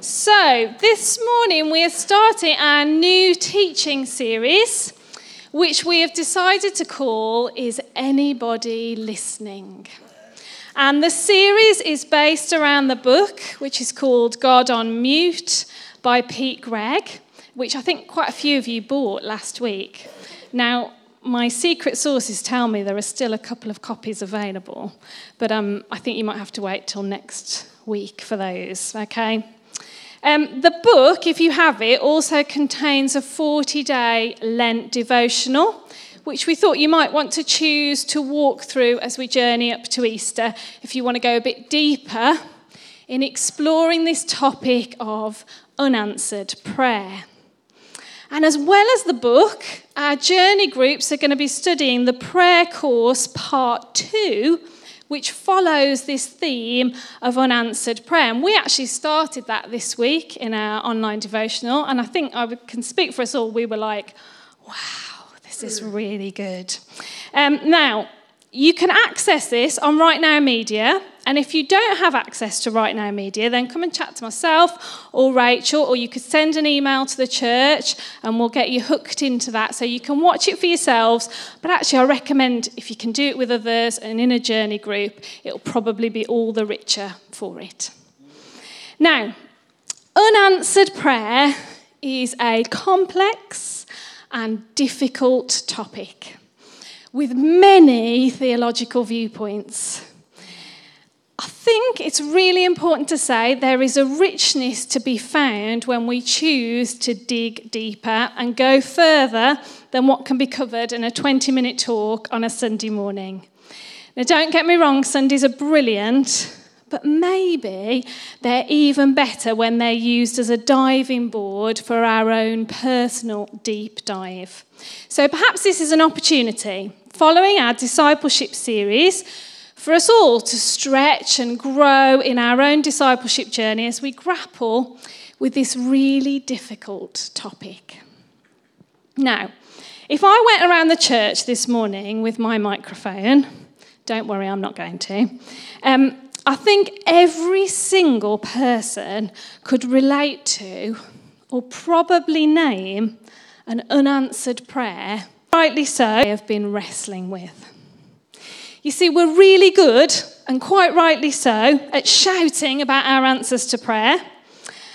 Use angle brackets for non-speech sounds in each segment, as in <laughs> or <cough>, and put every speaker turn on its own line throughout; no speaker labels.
So, this morning we are starting our new teaching series, which we have decided to call Is Anybody Listening? And the series is based around the book, which is called God on Mute by Pete Greig, which I think quite a few of you bought last week. Now, my secret sources tell me there are still a couple of copies available, but um, I think you might have to wait till next week for those, okay? Um, the book, if you have it, also contains a 40 day Lent devotional, which we thought you might want to choose to walk through as we journey up to Easter if you want to go a bit deeper in exploring this topic of unanswered prayer. And as well as the book, our journey groups are going to be studying the prayer course part two, which follows this theme of unanswered prayer. And we actually started that this week in our online devotional. And I think I can speak for us all. We were like, wow, this is really good. Um, now, you can access this on Right Now Media. And if you don't have access to Right Now Media, then come and chat to myself or Rachel, or you could send an email to the church and we'll get you hooked into that so you can watch it for yourselves. But actually, I recommend if you can do it with others and in a journey group, it'll probably be all the richer for it. Now, unanswered prayer is a complex and difficult topic with many theological viewpoints. I think it's really important to say there is a richness to be found when we choose to dig deeper and go further than what can be covered in a 20 minute talk on a Sunday morning. Now, don't get me wrong, Sundays are brilliant, but maybe they're even better when they're used as a diving board for our own personal deep dive. So perhaps this is an opportunity, following our discipleship series, for us all to stretch and grow in our own discipleship journey as we grapple with this really difficult topic. Now, if I went around the church this morning with my microphone, don't worry, I'm not going to. Um, I think every single person could relate to or probably name an unanswered prayer, rightly so, they have been wrestling with. You see, we're really good, and quite rightly so, at shouting about our answers to prayer.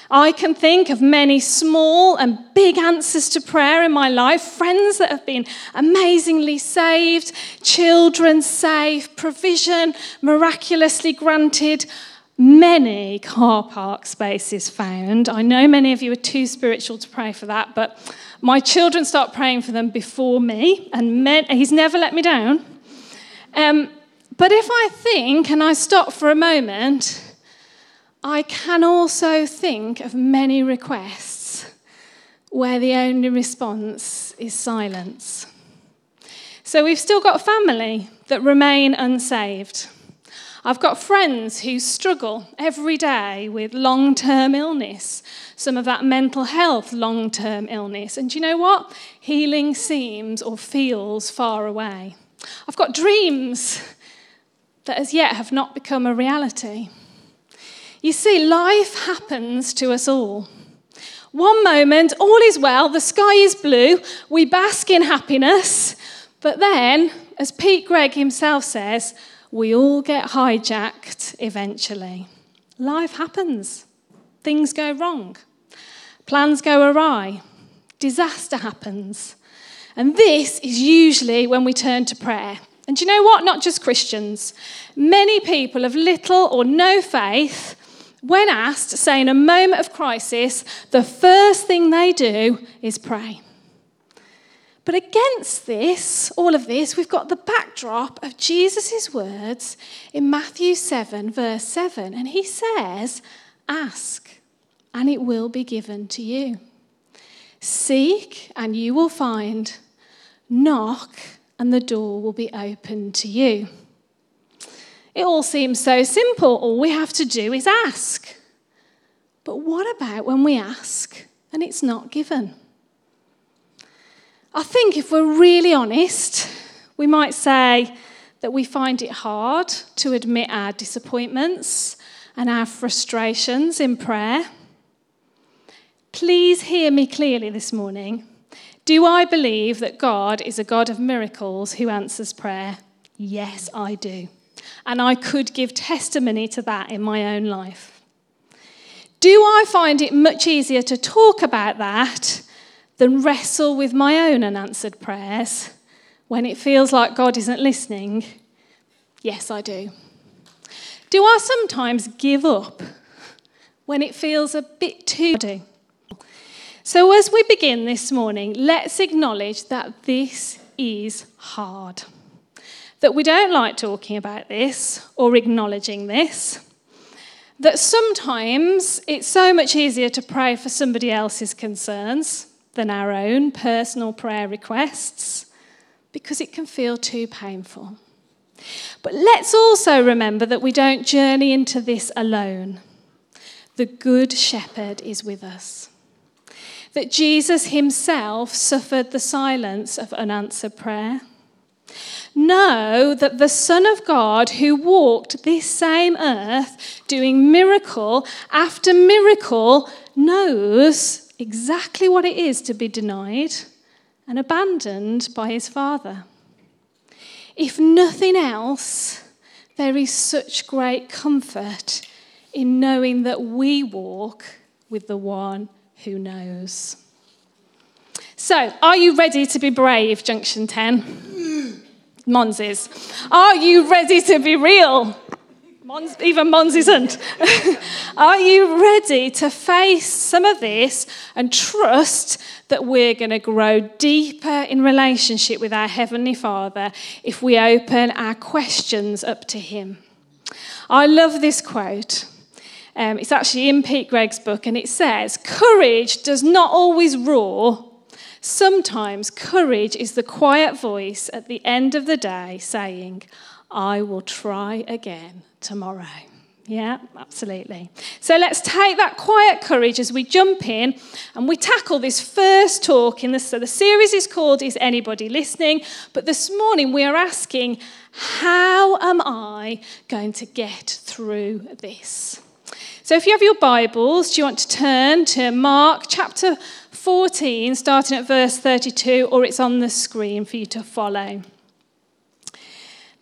I can think of many small and big answers to prayer in my life, friends that have been amazingly saved, children safe, provision miraculously granted, many car park spaces found. I know many of you are too spiritual to pray for that, but my children start praying for them before me, and men, he's never let me down. Um, but if I think and I stop for a moment, I can also think of many requests where the only response is silence. So we've still got family that remain unsaved. I've got friends who struggle every day with long term illness, some of that mental health long term illness. And you know what? Healing seems or feels far away. I've got dreams that as yet have not become a reality. You see, life happens to us all. One moment, all is well, the sky is blue, we bask in happiness, but then, as Pete Greig himself says, we all get hijacked eventually. Life happens, things go wrong, plans go awry, disaster happens. And this is usually when we turn to prayer. And you know what? Not just Christians. Many people of little or no faith when asked, say in a moment of crisis, the first thing they do is pray. But against this, all of this, we've got the backdrop of Jesus' words in Matthew 7, verse 7. And he says, Ask, and it will be given to you. Seek, and you will find. Knock, and the door will be opened to you. It all seems so simple. All we have to do is ask. But what about when we ask and it's not given? I think if we're really honest, we might say that we find it hard to admit our disappointments and our frustrations in prayer. Please hear me clearly this morning. Do I believe that God is a God of miracles who answers prayer? Yes, I do. And I could give testimony to that in my own life. Do I find it much easier to talk about that than wrestle with my own unanswered prayers when it feels like God isn't listening? Yes, I do. Do I sometimes give up when it feels a bit too do? So, as we begin this morning, let's acknowledge that this is hard. That we don't like talking about this or acknowledging this. That sometimes it's so much easier to pray for somebody else's concerns than our own personal prayer requests because it can feel too painful. But let's also remember that we don't journey into this alone. The Good Shepherd is with us that Jesus himself suffered the silence of unanswered prayer. Know that the Son of God, who walked this same earth doing miracle after miracle, knows exactly what it is to be denied and abandoned by his Father. If nothing else, there is such great comfort in knowing that we walk with the one who knows. So, are you ready to be brave, Junction 10? Monses. Are you ready to be real? Mons, even Mons isn't. <laughs> Are you ready to face some of this and trust that we're going to grow deeper in relationship with our Heavenly Father if we open our questions up to Him? I love this quote. Um, it's actually in Pete Greig's book, and it says, Courage does not always roar. Sometimes courage is the quiet voice at the end of the day saying, I will try again tomorrow. Yeah, absolutely. So let's take that quiet courage as we jump in and we tackle this first talk in the so the series is called Is Anybody Listening? But this morning we are asking, how am I going to get through this? So if you have your Bibles, do you want to turn to Mark chapter 14, starting at verse 32, or it's on the screen for you to follow?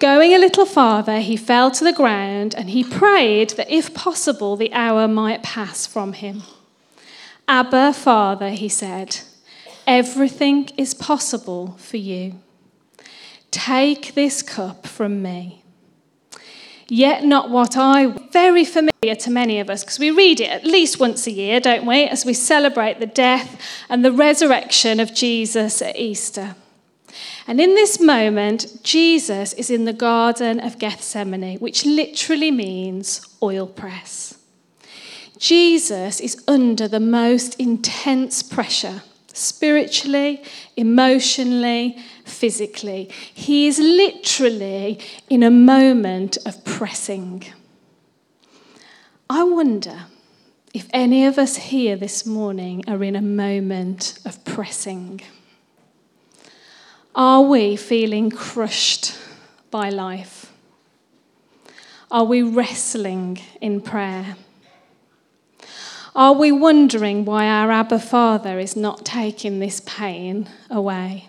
Going a little farther, he fell to the ground and he prayed that if possible the hour might pass from him. Abba, Father, he said, everything is possible for you. Take this cup from me. Yet not what I. Very familiar to many of us because we read it at least once a year, don't we, as we celebrate the death and the resurrection of Jesus at Easter. And in this moment, Jesus is in the Garden of Gethsemane, which literally means oil press. Jesus is under the most intense pressure spiritually, emotionally, physically. He is literally in a moment of pressing. I wonder if any of us here this morning are in a moment of pressing. Are we feeling crushed by life? Are we wrestling in prayer? Are we wondering why our Abba Father is not taking this pain away?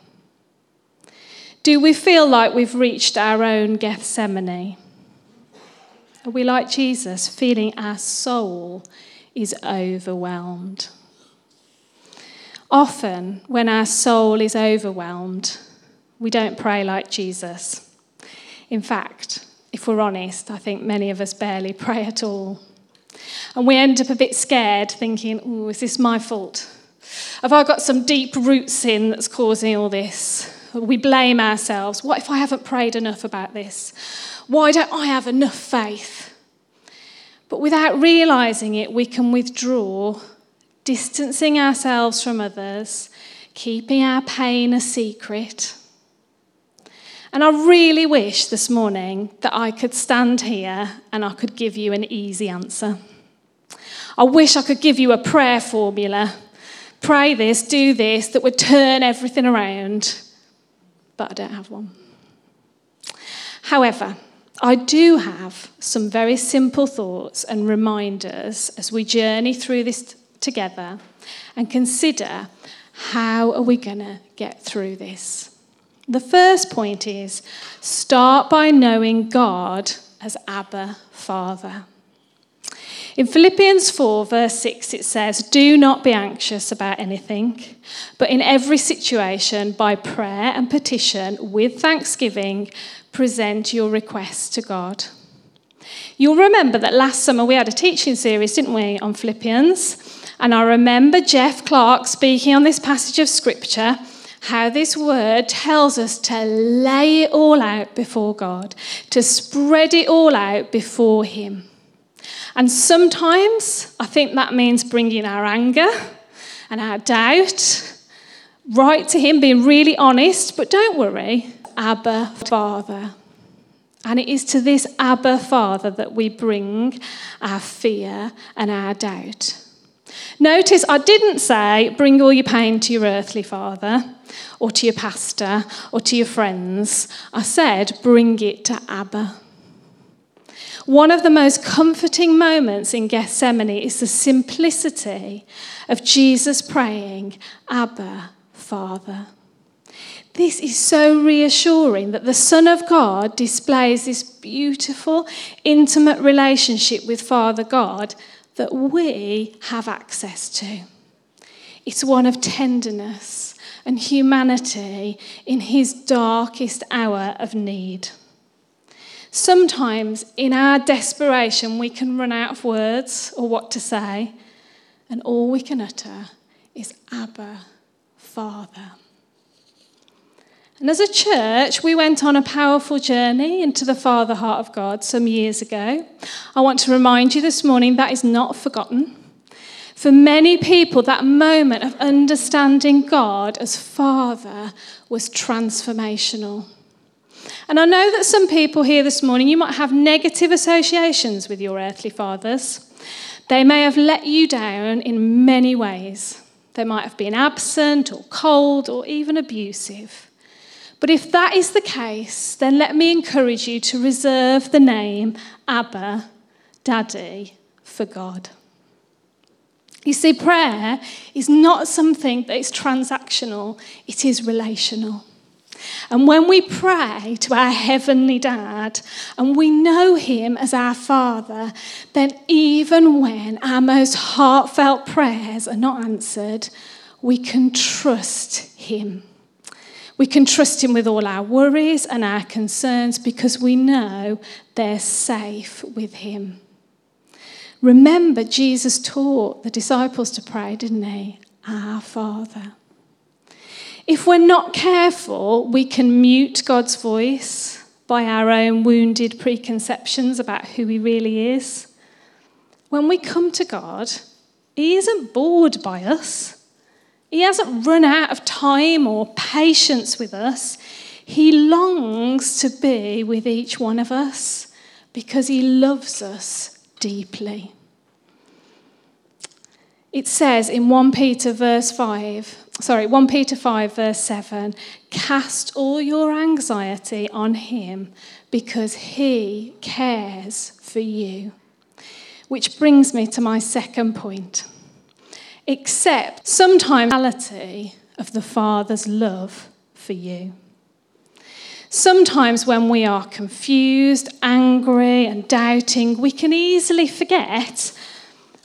Do we feel like we've reached our own Gethsemane? Are we like Jesus, feeling our soul is overwhelmed? Often, when our soul is overwhelmed, we don't pray like Jesus. In fact, if we're honest, I think many of us barely pray at all. And we end up a bit scared, thinking, oh, is this my fault? Have I got some deep root sin that's causing all this? We blame ourselves. What if I haven't prayed enough about this? Why don't I have enough faith? But without realizing it, we can withdraw distancing ourselves from others, keeping our pain a secret. And I really wish this morning that I could stand here and I could give you an easy answer. I wish I could give you a prayer formula. Pray this, do this, that would turn everything around. But I don't have one. However, I do have some very simple thoughts and reminders as we journey through this together and consider how are we going to get through this. The first point is start by knowing God as Abba Father. In Philippians 4, verse 6, it says, Do not be anxious about anything, but in every situation, by prayer and petition, with thanksgiving, present your requests to God. You'll remember that last summer we had a teaching series, didn't we, on Philippians? And I remember Jeff Clark speaking on this passage of scripture how this word tells us to lay it all out before God, to spread it all out before Him. And sometimes I think that means bringing our anger and our doubt right to Him, being really honest, but don't worry, Abba Father. And it is to this Abba Father that we bring our fear and our doubt. Notice I didn't say bring all your pain to your earthly father or to your pastor or to your friends. I said bring it to Abba. One of the most comforting moments in Gethsemane is the simplicity of Jesus praying, Abba, Father. This is so reassuring that the Son of God displays this beautiful, intimate relationship with Father God that we have access to. It's one of tenderness and humanity in his darkest hour of need. Sometimes, in our desperation, we can run out of words or what to say, and all we can utter is Abba, Father. And as a church, we went on a powerful journey into the Father heart of God some years ago. I want to remind you this morning that is not forgotten. For many people, that moment of understanding God as Father was transformational. And I know that some people here this morning, you might have negative associations with your earthly fathers. They may have let you down in many ways. They might have been absent or cold or even abusive. But if that is the case, then let me encourage you to reserve the name Abba, Daddy, for God. You see, prayer is not something that is transactional, it is relational. And when we pray to our heavenly dad and we know him as our father, then even when our most heartfelt prayers are not answered, we can trust him. We can trust Him with all our worries and our concerns because we know they're safe with Him. Remember, Jesus taught the disciples to pray, didn't He? Our Father. If we're not careful, we can mute God's voice by our own wounded preconceptions about who He really is. When we come to God, He isn't bored by us. He hasn't run out of time or patience with us. He longs to be with each one of us because he loves us deeply. It says in 1 Peter verse 5, sorry, 1 Peter 5 verse 7, cast all your anxiety on him because he cares for you. Which brings me to my second point except sometimes reality of the Father's love for you. Sometimes, when we are confused, angry, and doubting, we can easily forget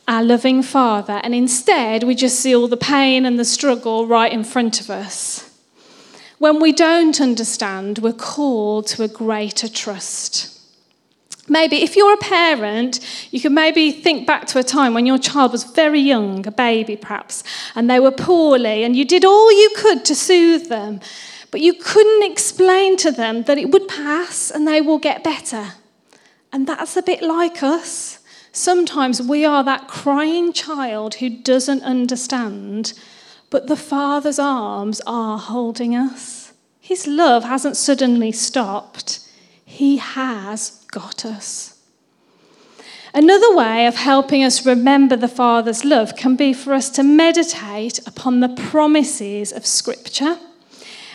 our loving Father, and instead we just see all the pain and the struggle right in front of us. When we don't understand, we're called to a greater trust. Maybe if you're a parent, you can maybe think back to a time when your child was very young, a baby perhaps, and they were poorly, and you did all you could to soothe them, but you couldn't explain to them that it would pass and they will get better. And that's a bit like us. Sometimes we are that crying child who doesn't understand, but the Father's arms are holding us. His love hasn't suddenly stopped, He has got us. Another way of helping us remember the Father's love can be for us to meditate upon the promises of Scripture.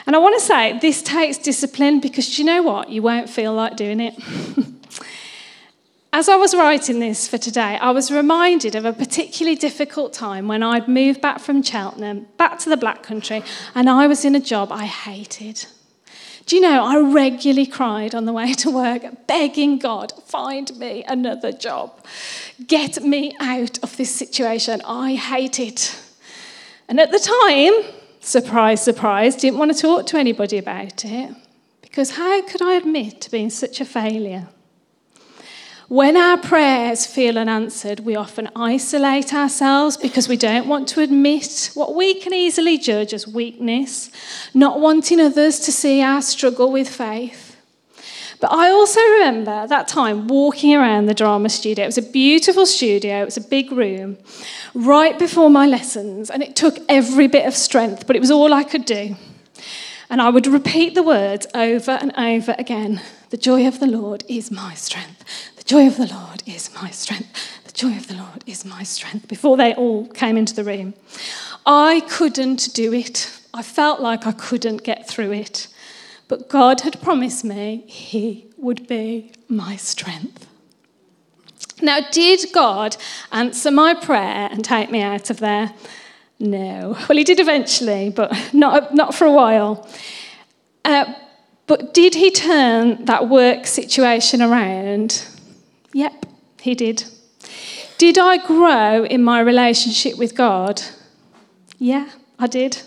And I want to say this takes discipline because you know what? You won't feel like doing it. <laughs> As I was writing this for today, I was reminded of a particularly difficult time when I'd moved back from Cheltenham, back to the Black Country, and I was in a job I hated. Do you know, I regularly cried on the way to work, begging God, find me another job. Get me out of this situation. I hate it. And at the time, surprise, surprise, didn't want to talk to anybody about it because how could I admit to being such a failure? When our prayers feel unanswered, we often isolate ourselves because we don't want to admit what we can easily judge as weakness, not wanting others to see our struggle with faith. But I also remember that time walking around the drama studio. It was a beautiful studio, it was a big room, right before my lessons, and it took every bit of strength, but it was all I could do. And I would repeat the words over and over again The joy of the Lord is my strength. The joy of the Lord is my strength. The joy of the Lord is my strength. Before they all came into the room, I couldn't do it. I felt like I couldn't get through it. But God had promised me He would be my strength. Now, did God answer my prayer and take me out of there? No. Well, he did eventually, but not, not for a while. Uh, but did he turn that work situation around? Yep, he did. Did I grow in my relationship with God? Yeah, I did.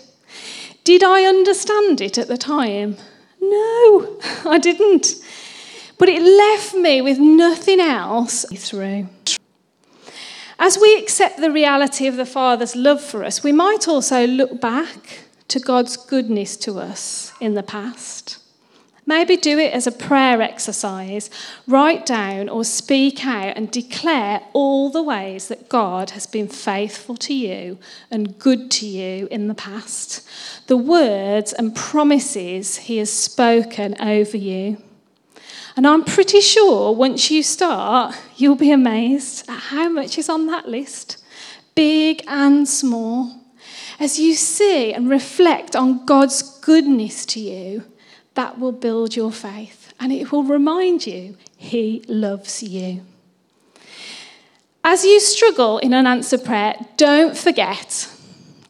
Did I understand it at the time? No, <laughs> I didn't. But it left me with nothing else through. As we accept the reality of the Father's love for us, we might also look back to God's goodness to us in the past. Maybe do it as a prayer exercise. Write down or speak out and declare all the ways that God has been faithful to you and good to you in the past. The words and promises He has spoken over you. And I'm pretty sure once you start, you'll be amazed at how much is on that list, big and small. As you see and reflect on God's goodness to you, that will build your faith and it will remind you He loves you. As you struggle in unanswered prayer, don't forget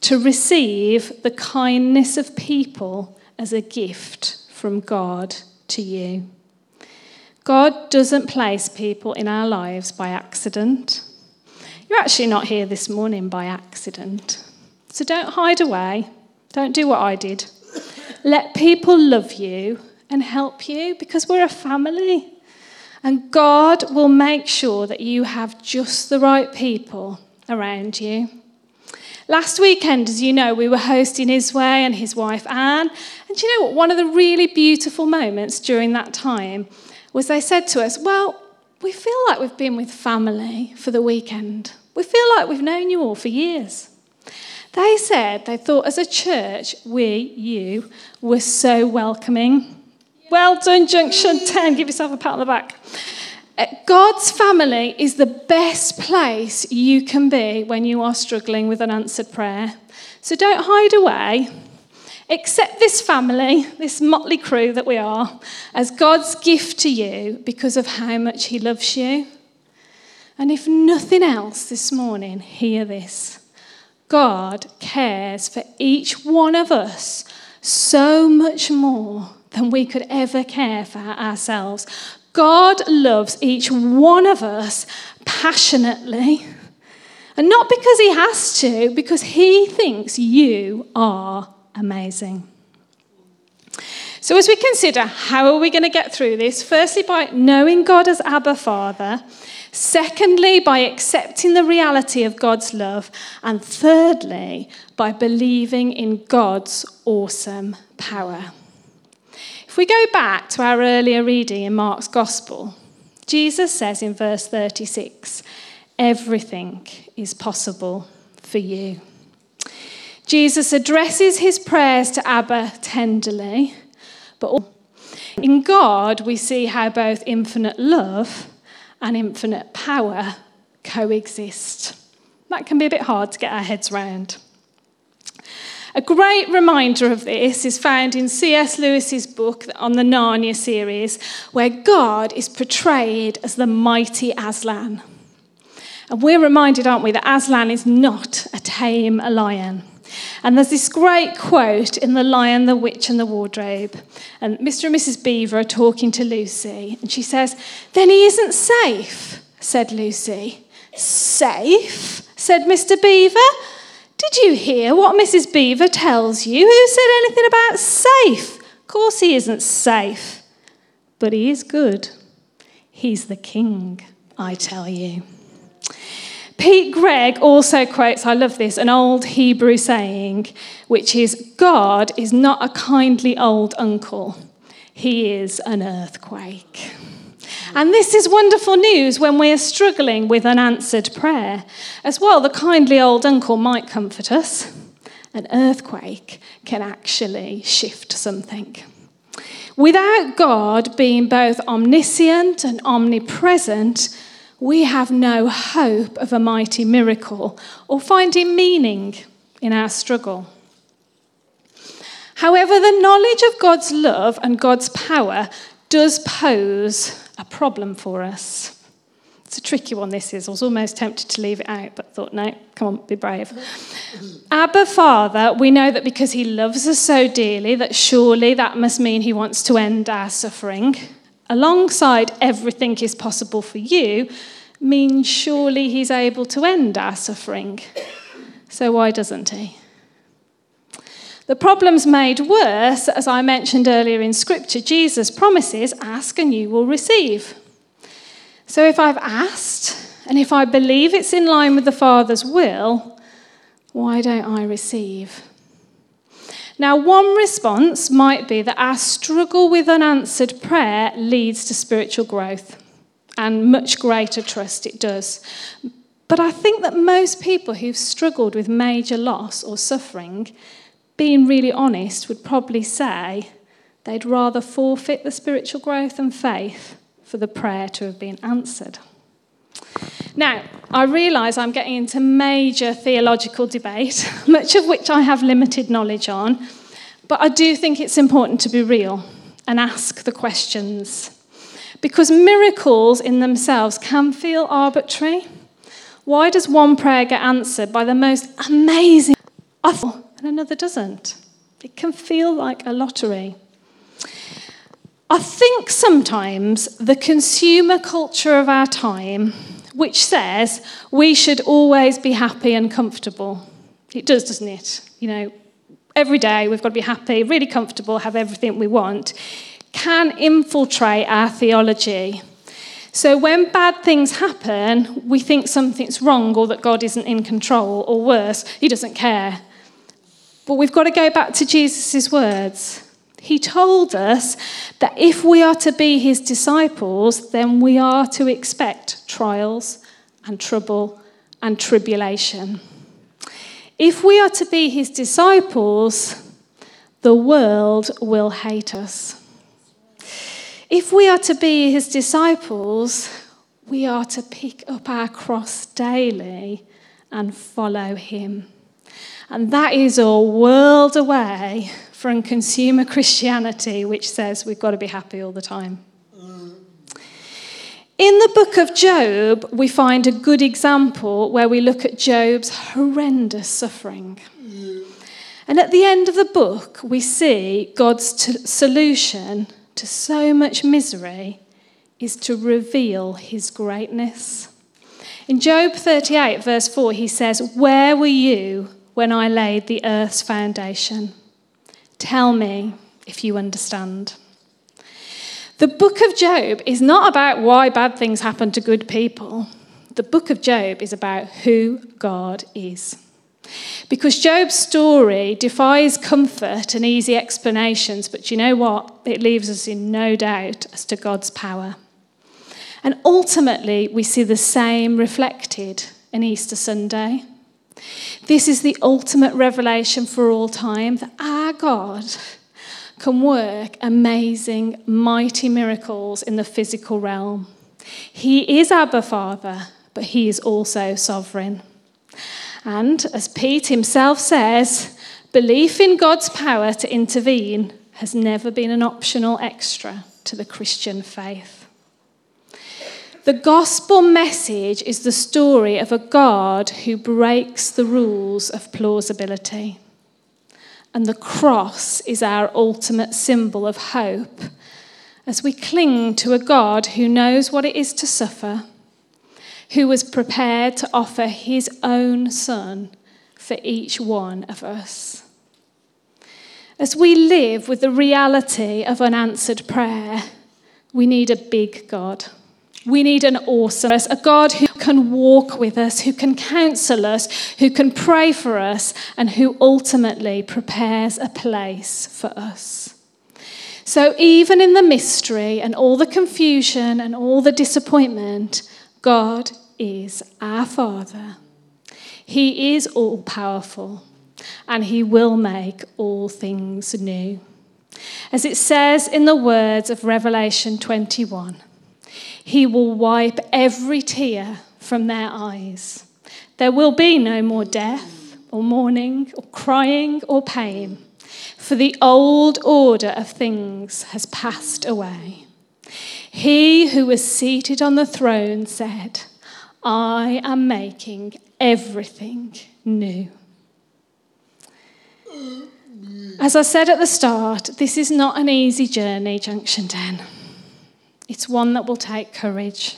to receive the kindness of people as a gift from God to you. God doesn't place people in our lives by accident. You're actually not here this morning by accident. So don't hide away. Don't do what I did. Let people love you and help you because we're a family. And God will make sure that you have just the right people around you. Last weekend, as you know, we were hosting Isway and his wife Anne. And you know what? One of the really beautiful moments during that time was they said to us, Well, we feel like we've been with family for the weekend. We feel like we've known you all for years. They said they thought as a church, we, you, were so welcoming. Well done, Junction 10. Give yourself a pat on the back. Uh, God's family is the best place you can be when you are struggling with an answered prayer. So don't hide away. Accept this family, this motley crew that we are, as God's gift to you because of how much He loves you. And if nothing else this morning, hear this God cares for each one of us so much more than we could ever care for ourselves. God loves each one of us passionately. And not because he has to, because he thinks you are amazing. So, as we consider how are we going to get through this, firstly, by knowing God as Abba Father, secondly, by accepting the reality of God's love, and thirdly, by believing in God's awesome power. If we go back to our earlier reading in Mark's Gospel, Jesus says in verse 36 everything is possible for you. Jesus addresses his prayers to Abba tenderly, but in God we see how both infinite love and infinite power coexist. That can be a bit hard to get our heads round. A great reminder of this is found in C.S. Lewis's book on the Narnia series, where God is portrayed as the mighty Aslan. And we're reminded, aren't we, that Aslan is not a tame lion. And there's this great quote in The Lion, the Witch, and the Wardrobe. And Mr. and Mrs. Beaver are talking to Lucy, and she says, Then he isn't safe, said Lucy. Safe? said Mr. Beaver. Did you hear what Mrs. Beaver tells you? Who said anything about safe? Of course, he isn't safe, but he is good. He's the king, I tell you. Pete Greig also quotes, I love this, an old Hebrew saying, which is God is not a kindly old uncle, he is an earthquake. And this is wonderful news when we are struggling with unanswered prayer. As well, the kindly old uncle might comfort us. An earthquake can actually shift something. Without God being both omniscient and omnipresent, we have no hope of a mighty miracle or finding meaning in our struggle. However, the knowledge of God's love and God's power does pose a problem for us. It's a tricky one, this is. I was almost tempted to leave it out, but thought, no, come on, be brave. Abba Father, we know that because he loves us so dearly, that surely that must mean he wants to end our suffering. Alongside everything is possible for you, means surely he's able to end our suffering. So why doesn't he? The problem's made worse, as I mentioned earlier in Scripture. Jesus promises, Ask and you will receive. So if I've asked, and if I believe it's in line with the Father's will, why don't I receive? Now, one response might be that our struggle with unanswered prayer leads to spiritual growth and much greater trust it does. But I think that most people who've struggled with major loss or suffering being really honest, would probably say they'd rather forfeit the spiritual growth and faith for the prayer to have been answered. Now, I realise I'm getting into major theological debate, <laughs> much of which I have limited knowledge on, but I do think it's important to be real and ask the questions. Because miracles in themselves can feel arbitrary. Why does one prayer get answered by the most amazing? And another doesn't. It can feel like a lottery. I think sometimes the consumer culture of our time, which says we should always be happy and comfortable, it does, doesn't it? You know, every day we've got to be happy, really comfortable, have everything we want, can infiltrate our theology. So when bad things happen, we think something's wrong or that God isn't in control, or worse, he doesn't care. But we've got to go back to Jesus' words. He told us that if we are to be his disciples, then we are to expect trials and trouble and tribulation. If we are to be his disciples, the world will hate us. If we are to be his disciples, we are to pick up our cross daily and follow him. And that is a world away from consumer <laughs> Christianity, which says we've got to be happy all the time. In the book of Job, we find a good example where we look at Job's horrendous suffering. And at the end of the book, we see God's t- solution to so much misery is to reveal his greatness. In Job 38, verse 4, he says, Where were you when I laid the earth's foundation. Tell me if you understand. The book of Job is not about why bad things happen to good people. The book of Job is about who God is. Because Job's story defies comfort and easy explanations, but you know what? It leaves us in no doubt as to God's power. And ultimately, we see the same reflected in Easter Sunday. This is the ultimate revelation for all time that our God can work amazing, mighty miracles in the physical realm. He is Abba Father, but He is also sovereign. And as Pete himself says, belief in God's power to intervene has never been an optional extra to the Christian faith. The gospel message is the story of a God who breaks the rules of plausibility. And the cross is our ultimate symbol of hope as we cling to a God who knows what it is to suffer, who was prepared to offer his own Son for each one of us. As we live with the reality of unanswered prayer, we need a big God. We need an awesome, a God who can walk with us, who can counsel us, who can pray for us, and who ultimately prepares a place for us. So, even in the mystery and all the confusion and all the disappointment, God is our Father. He is all powerful and He will make all things new. As it says in the words of Revelation 21. He will wipe every tear from their eyes. There will be no more death, or mourning, or crying, or pain, for the old order of things has passed away. He who was seated on the throne said, I am making everything new. As I said at the start, this is not an easy journey, Junction 10. It's one that will take courage.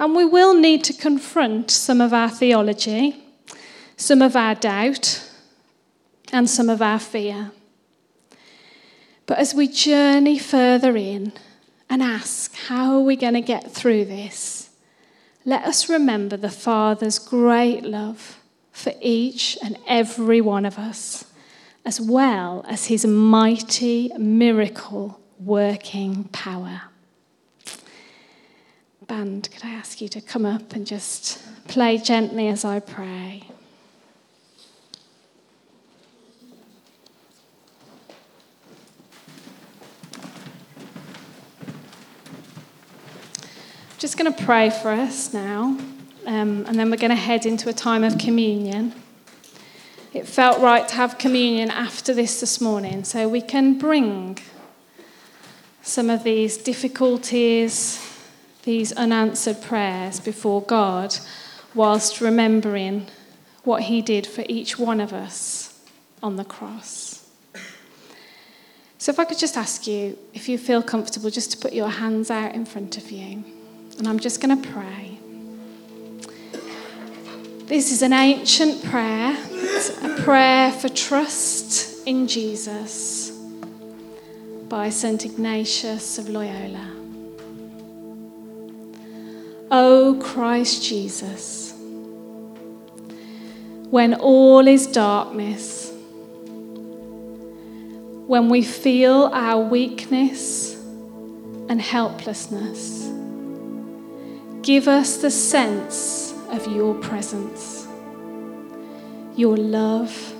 And we will need to confront some of our theology, some of our doubt, and some of our fear. But as we journey further in and ask, how are we going to get through this? Let us remember the Father's great love for each and every one of us, as well as his mighty miracle working power. Band, could I ask you to come up and just play gently as I pray? Just going to pray for us now, um, and then we're going to head into a time of communion. It felt right to have communion after this this morning, so we can bring some of these difficulties, these unanswered prayers before God whilst remembering what He did for each one of us on the cross. So, if I could just ask you, if you feel comfortable, just to put your hands out in front of you. And I'm just going to pray. This is an ancient prayer, it's a prayer for trust in Jesus by St. Ignatius of Loyola. O Christ Jesus, when all is darkness, when we feel our weakness and helplessness, give us the sense of your presence, your love,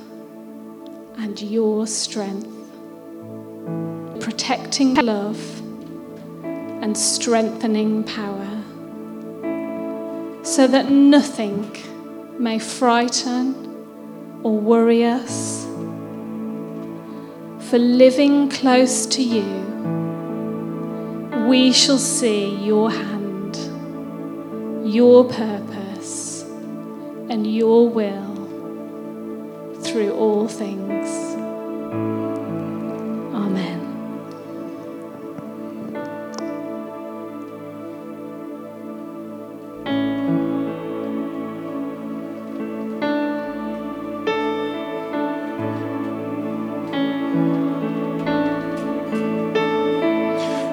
and your strength, protecting love and strengthening power so that nothing may frighten or worry us. For living close to you, we shall see your hand, your purpose, and your will through all things. Amen.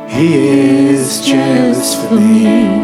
He is just for me.